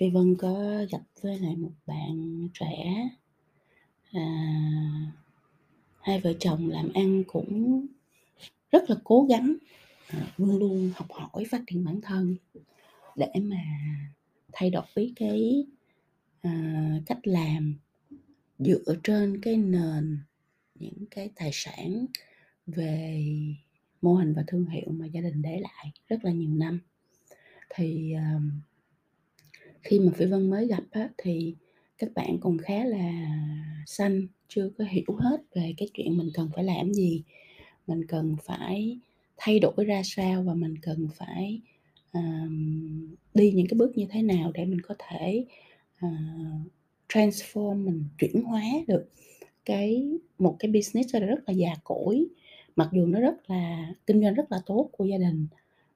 Phi Vân có gặp với lại một bạn trẻ. À, hai vợ chồng làm ăn cũng rất là cố gắng, à, luôn luôn học hỏi, phát triển bản thân để mà thay đổi cái, à, cách làm dựa trên cái nền những cái tài sản về mô hình và thương hiệu mà gia đình để lại rất là nhiều năm. Thì, uh, khi mà Phi Vân mới gặp á, thì các bạn còn khá là xanh, chưa có hiểu hết về cái chuyện mình cần phải làm gì, mình cần phải thay đổi ra sao và mình cần phải, ờm, đi những cái bước như thế nào để mình có thể, uh, transform, mình chuyển hóa được cái một cái business rất là già cỗi, mặc dù nó rất là kinh doanh rất là tốt của gia đình,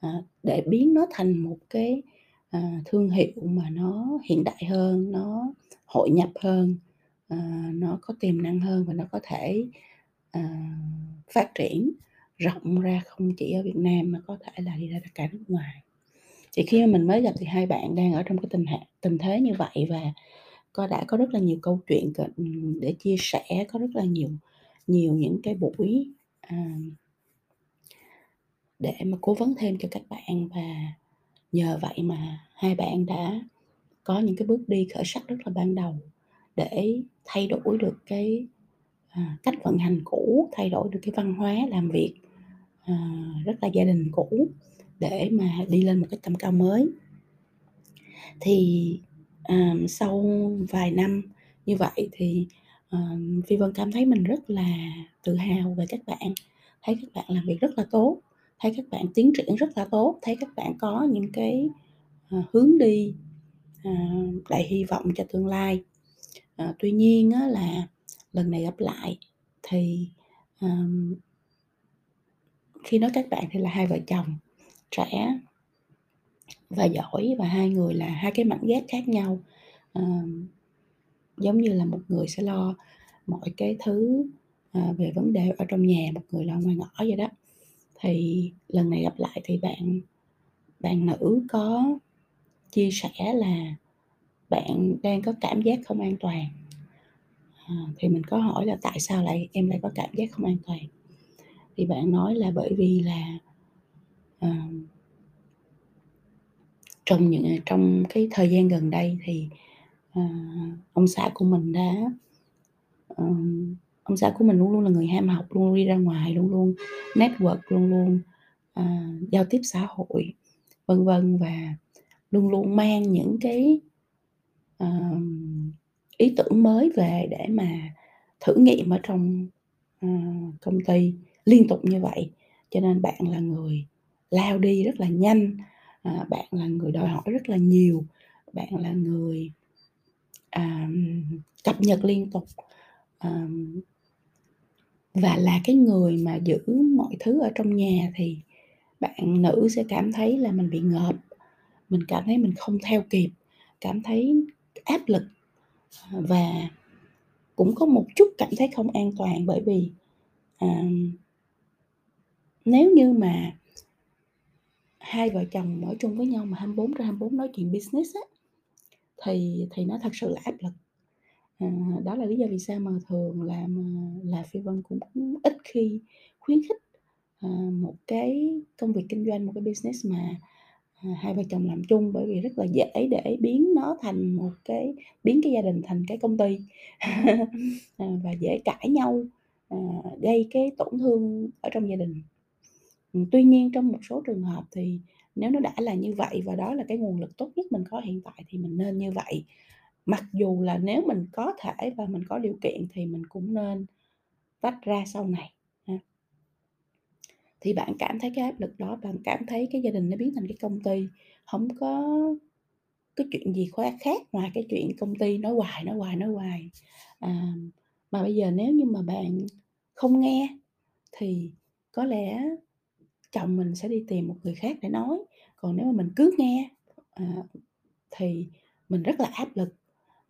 ờ, để biến nó thành một cái, À, thương hiệu mà nó hiện đại hơn, nó hội nhập hơn, à, nó có tiềm năng hơn và nó có thể, à, phát triển rộng ra không chỉ ở Việt Nam mà có thể là đi ra cả nước ngoài. Thì khi mà mình mới gặp thì hai bạn đang ở trong cái tình hệ tình thế như vậy và có đã có rất là nhiều câu chuyện ừ, để chia sẻ, có rất là nhiều nhiều những cái buổi, à để mà cố vấn thêm cho các bạn và nhờ vậy mà hai bạn đã có những cái bước đi khởi sắc rất là ban đầu để thay đổi được cái, à, cách vận hành cũ, thay đổi được cái văn hóa làm việc, à, rất là gia đình cũ để mà đi lên một cái tầm cao mới. Thì, à, sau vài năm như vậy thì, à, ờ, Phi Vân cảm thấy mình rất là tự hào về các bạn, thấy các bạn làm việc rất là tốt, thấy các bạn tiến triển rất là tốt, thấy các bạn có những cái, à, hướng đi, à, đầy hy vọng cho tương lai. À, tuy nhiên á là lần này gặp lại thì, khi nói các bạn thì là hai vợ chồng trẻ và giỏi và hai người là hai cái mảnh ghép khác nhau. Giống như là một người sẽ lo mọi cái thứ, về vấn đề ở trong nhà, một người lo ngoài ngõ vậy đó. Thì lần này gặp lại thì bạn bạn nữ có chia sẻ là bạn đang có cảm giác không an toàn. à, thì mình có hỏi là "Tại sao lại em lại có cảm giác không an toàn?" Thì bạn nói là bởi vì là, à, trong những, trong cái thời gian gần đây thì, à, ông xã của mình đã à, ông xã của mình luôn luôn là người ham học, luôn luôn đi ra ngoài, luôn luôn network, luôn luôn, uh, giao tiếp xã hội, vân vân và luôn luôn mang những cái, uh, ý tưởng mới về để mà thử nghiệm ở trong, uh, công ty liên tục như vậy. Cho nên bạn là người lao đi rất là nhanh, ờ, bạn là người đòi hỏi rất là nhiều, bạn là người, à, cập nhật liên tục, ờm và là cái người mà giữ mọi thứ ở trong nhà thì bạn nữ sẽ cảm thấy là mình bị ngợp, mình cảm thấy mình không theo kịp, cảm thấy áp lực, và cũng có một chút cảm thấy không an toàn bởi vì, à, nếu như mà hai vợ chồng ở chung với nhau mà 24/24 nói chuyện business á, thì thì nó thật sự là áp lực. À, đó là lý do vì sao mà thường là là Phi Vân cũng ít khi khuyến khích, à, một cái công việc kinh doanh, một cái business mà, à, hai vợ chồng làm chung bởi vì rất là dễ để biến nó thành một cái biến cái gia đình thành cái công ty, à, và dễ cãi nhau, à, gây cái tổn thương ở trong gia đình. Ừ, tuy nhiên trong một số trường hợp thì nếu nó đã là như vậy và đó là cái nguồn lực tốt nhất mình có hiện tại thì mình nên như vậy. Mặc dù là nếu mình có thể và mình có điều kiện thì mình cũng nên tách ra sau này ha. Thì bạn cảm thấy cái áp lực đó, bạn cảm thấy cái gia đình nó biến thành cái công ty, không có cái chuyện gì khoa khác ngoài cái chuyện công ty nói hoài, nói hoài, nói hoài. À, mà bây giờ nếu như mà bạn không nghe thì có lẽ chồng mình sẽ đi tìm một người khác để nói, còn nếu mà mình cứ nghe, à, thì mình rất là áp lực.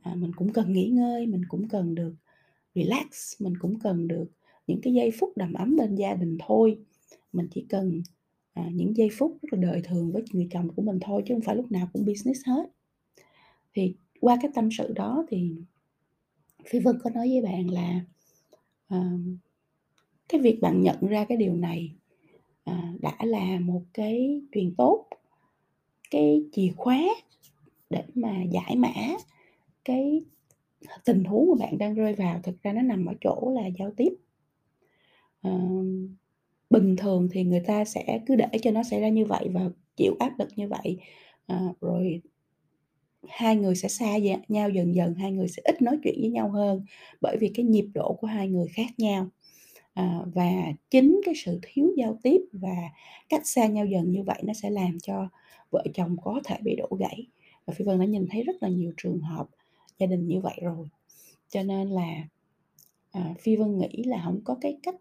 À, mình cũng cần nghỉ ngơi, mình cũng cần được relax, mình cũng cần được những cái giây phút đầm ấm bên gia đình thôi. mình chỉ cần, à, những giây phút rất là đời thường với người chồng của mình thôi chứ không phải lúc nào cũng business hết. Thì qua cái tâm sự đó thì Phi Vân có nói với bạn là, à, cái việc bạn nhận ra cái điều này, à, đã là một cái truyền tốt, cái chìa khóa để mà giải mã cái tình huống mà bạn đang rơi vào thực ra nó nằm ở chỗ là giao tiếp. à, bình thường thì người ta sẽ cứ để cho nó xảy ra như vậy và chịu áp lực như vậy, à, rồi hai người sẽ xa nhau dần dần, hai người sẽ ít nói chuyện với nhau hơn, bởi vì cái nhịp độ của hai người khác nhau. À, và chính cái sự thiếu giao tiếp và cách xa nhau dần như vậy nó sẽ làm cho vợ chồng có thể bị đổ gãy. Và Phi Vân đã nhìn thấy rất là nhiều trường hợp gia đình như vậy rồi. Cho nên là, à, Phi Vân nghĩ là không có cái cách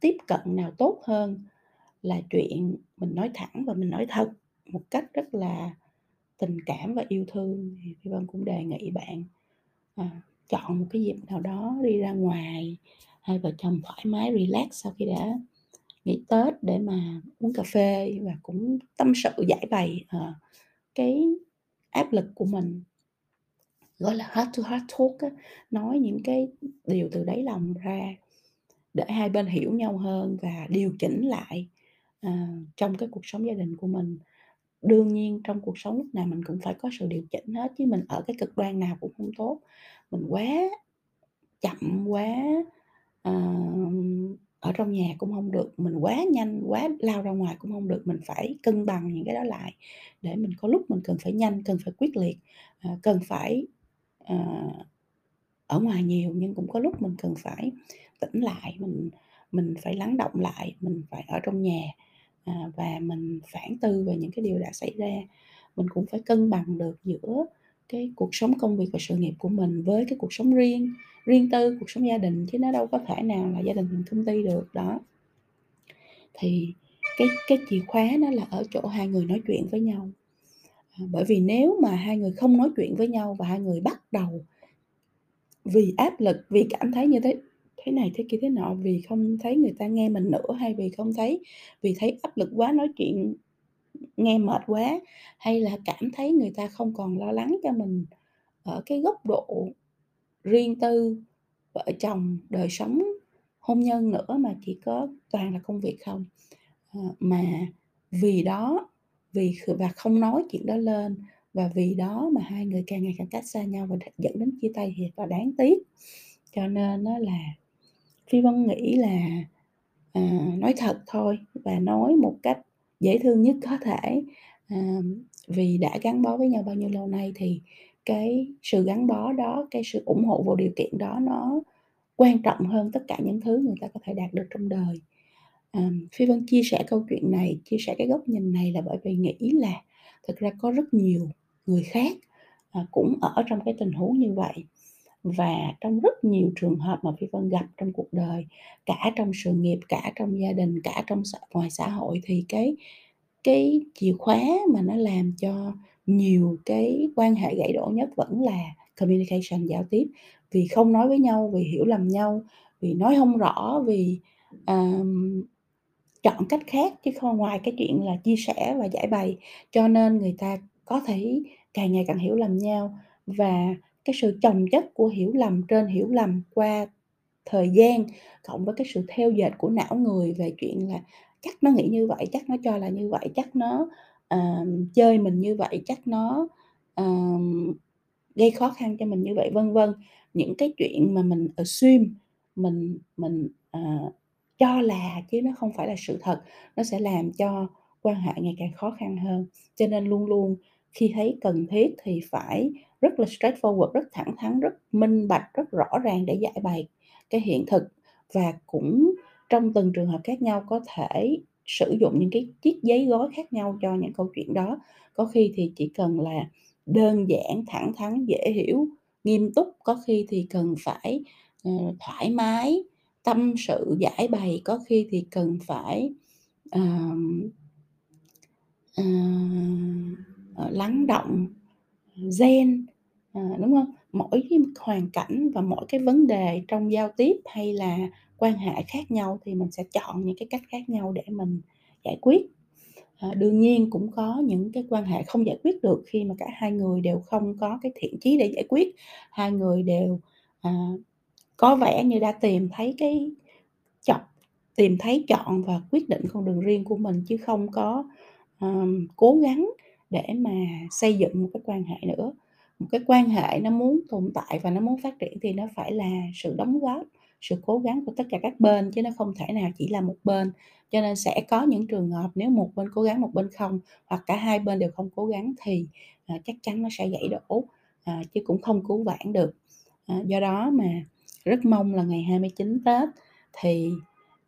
tiếp cận nào tốt hơn là chuyện mình nói thẳng và mình nói thật một cách rất là tình cảm và yêu thương. Thì Phi Vân cũng đề nghị bạn, à, chọn một cái dịp nào đó đi ra ngoài, hai vợ chồng thoải mái relax sau khi đã nghỉ Tết để mà uống cà phê và cũng tâm sự giải bày, à, cái áp lực của mình. Gọi là heart to heart talk á, nói những cái điều từ đáy lòng ra để hai bên hiểu nhau hơn và điều chỉnh lại, uh, trong cái cuộc sống gia đình của mình. Đương nhiên trong cuộc sống lúc nào mình cũng phải có sự điều chỉnh hết, chứ mình ở cái cực đoan nào cũng không tốt. Mình quá chậm, quá, uh, ở trong nhà cũng không được, mình quá nhanh, quá lao ra ngoài cũng không được, mình phải cân bằng những cái đó lại để mình có lúc mình cần phải nhanh, cần phải quyết liệt, ờ, cần phải, Ờ, ở ngoài nhiều nhưng cũng có lúc mình cần phải tĩnh lại, mình mình phải lắng động lại, mình phải ở trong nhà, à, và mình phản tư về những cái điều đã xảy ra. Mình cũng phải cân bằng được giữa cái cuộc sống công việc và sự nghiệp của mình với cái cuộc sống riêng, riêng tư, cuộc sống gia đình, chứ nó đâu có thể nào là gia đình mình công ty được, đó. Thì cái cái chìa khóa nó là ở chỗ hai người nói chuyện với nhau. Bởi vì nếu mà hai người không nói chuyện với nhau và hai người bắt đầu vì áp lực, vì cảm thấy như thế thế này thế kia thế nọ, vì không thấy người ta nghe mình nữa, hay vì không thấy vì thấy áp lực quá, nói chuyện nghe mệt quá, hay là cảm thấy người ta không còn lo lắng cho mình ở cái góc độ riêng tư, vợ chồng, đời sống hôn nhân nữa mà chỉ có toàn là công việc không. Ờ, mà vì đó, vì bà và không nói chuyện đó lên, và vì đó mà hai người càng ngày càng cách xa nhau và dẫn đến chia tay thiệt là đáng tiếc. Cho nên nó là Phi Vân nghĩ là, à, nói thật thôi và nói một cách dễ thương nhất có thể, à, vì đã gắn bó với nhau bao nhiêu lâu nay thì cái sự gắn bó đó, cái sự ủng hộ vô điều kiện đó nó quan trọng hơn tất cả những thứ người ta có thể đạt được trong đời um, Phi Vân chia sẻ câu chuyện này, chia sẻ cái góc nhìn này là bởi vì nghĩ là thực ra có rất nhiều người khác, uh, cũng ở trong cái tình huống như vậy. Và trong rất nhiều trường hợp mà Phi Vân gặp trong cuộc đời, cả trong sự nghiệp, cả trong gia đình, cả trong xã ngoài xã hội thì cái cái chìa khóa mà nó làm cho nhiều cái quan hệ gãy đổ nhất vẫn là communication, giao tiếp. Vì không nói với nhau, vì hiểu lầm nhau, vì nói không rõ, vì, um, chọn cách khác chứ không ngoài cái chuyện là chia sẻ và giải bày, cho nên người ta có thể càng ngày càng hiểu lầm nhau. Và cái sự chồng chất của hiểu lầm trên hiểu lầm qua thời gian, cộng với cái sự theo dệt của não người về chuyện là chắc nó nghĩ như vậy, chắc nó cho là như vậy, chắc nó, uh, chơi mình như vậy, chắc nó, uh, gây khó khăn cho mình như vậy, vân vân. Những cái chuyện mà mình assume, mình mình, uh, cho là chứ nó không phải là sự thật, nó sẽ làm cho quan hệ ngày càng khó khăn hơn. Cho nên luôn luôn khi thấy cần thiết thì phải rất là straightforward, rất thẳng thắn, rất minh bạch, rất rõ ràng để giải bày cái hiện thực. Và cũng trong từng trường hợp khác nhau có thể sử dụng những cái chiếc giấy gói khác nhau cho những câu chuyện đó. Có khi thì chỉ cần là đơn giản, thẳng thắn, dễ hiểu, nghiêm túc, có khi thì cần phải, ờ, thoải mái, tâm sự, giải bày, có khi thì cần phải, uh, uh, lắng động zen, uh, ờ, đúng không Mỗi cái hoàn cảnh và mỗi cái vấn đề trong giao tiếp hay là quan hệ khác nhau thì mình sẽ chọn những cái cách khác nhau để mình giải quyết. à, đương nhiên cũng có những cái quan hệ không giải quyết được khi mà cả hai người đều không có cái thiện chí để giải quyết, hai người đều, à, có vẻ như đã tìm thấy cái chọn tìm thấy chọn và quyết định con đường riêng của mình chứ không có, um, cố gắng để mà xây dựng một cái quan hệ nữa. Một cái quan hệ nó muốn tồn tại và nó muốn phát triển thì nó phải là sự đóng góp, sự cố gắng của tất cả các bên chứ nó không thể nào chỉ là một bên. Cho nên sẽ có những trường hợp nếu một bên cố gắng, một bên không, hoặc cả hai bên đều không cố gắng thì, à, chắc chắn nó sẽ gãy đổ, à, chứ cũng không cứu vãn được. À, do đó mà rất mong là ngày 29 Tết thì,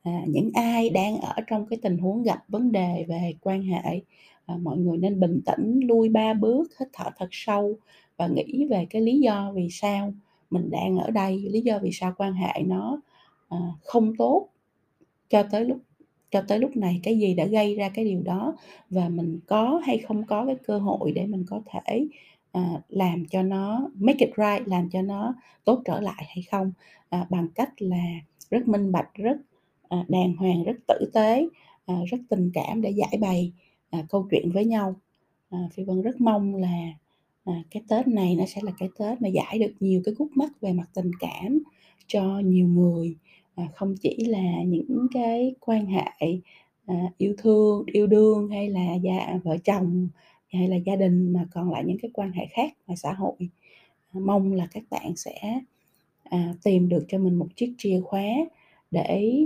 à, những ai đang ở trong cái tình huống gặp vấn đề về quan hệ, à, mọi người nên bình tĩnh lui ba bước, hít thở thật sâu và nghĩ về cái lý do vì sao mình đang ở đây, lý do vì sao quan hệ nó, à, không tốt cho tới lúc cho tới lúc này, cái gì đã gây ra cái điều đó và mình có hay không có cái cơ hội để mình có thể, à, làm cho nó make it right, làm cho nó tốt trở lại hay không, à, bằng cách là rất minh bạch, rất, à, đàng hoàng, rất tử tế, à, rất tình cảm để giải bày, à, câu chuyện với nhau. À, Phi Vân rất mong là, à, cái Tết này nó sẽ là cái Tết mà giải được nhiều cái khúc mắc về mặt tình cảm cho nhiều người, à, không chỉ là những cái quan hệ, à, yêu thương, yêu đương hay là gia vợ chồng, hay là gia đình mà còn lại những cái quan hệ khác ngoài xã hội. À, mong là các bạn sẽ, à, tìm được cho mình một chiếc chìa khóa để,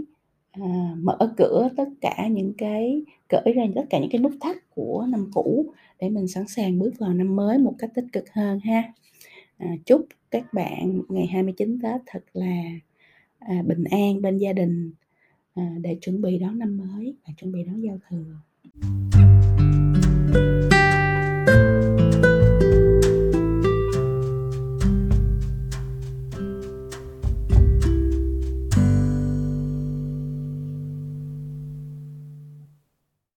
à, mở cửa tất cả những cái cởi ra tất cả những cái nút thắt của năm cũ để mình sẵn sàng bước vào năm mới một cách tích cực hơn ha. À, chúc các bạn ngày 29 Tết thật là, à, bình an bên gia đình, à, để chuẩn bị đón năm mới và chuẩn bị đón giao thừa.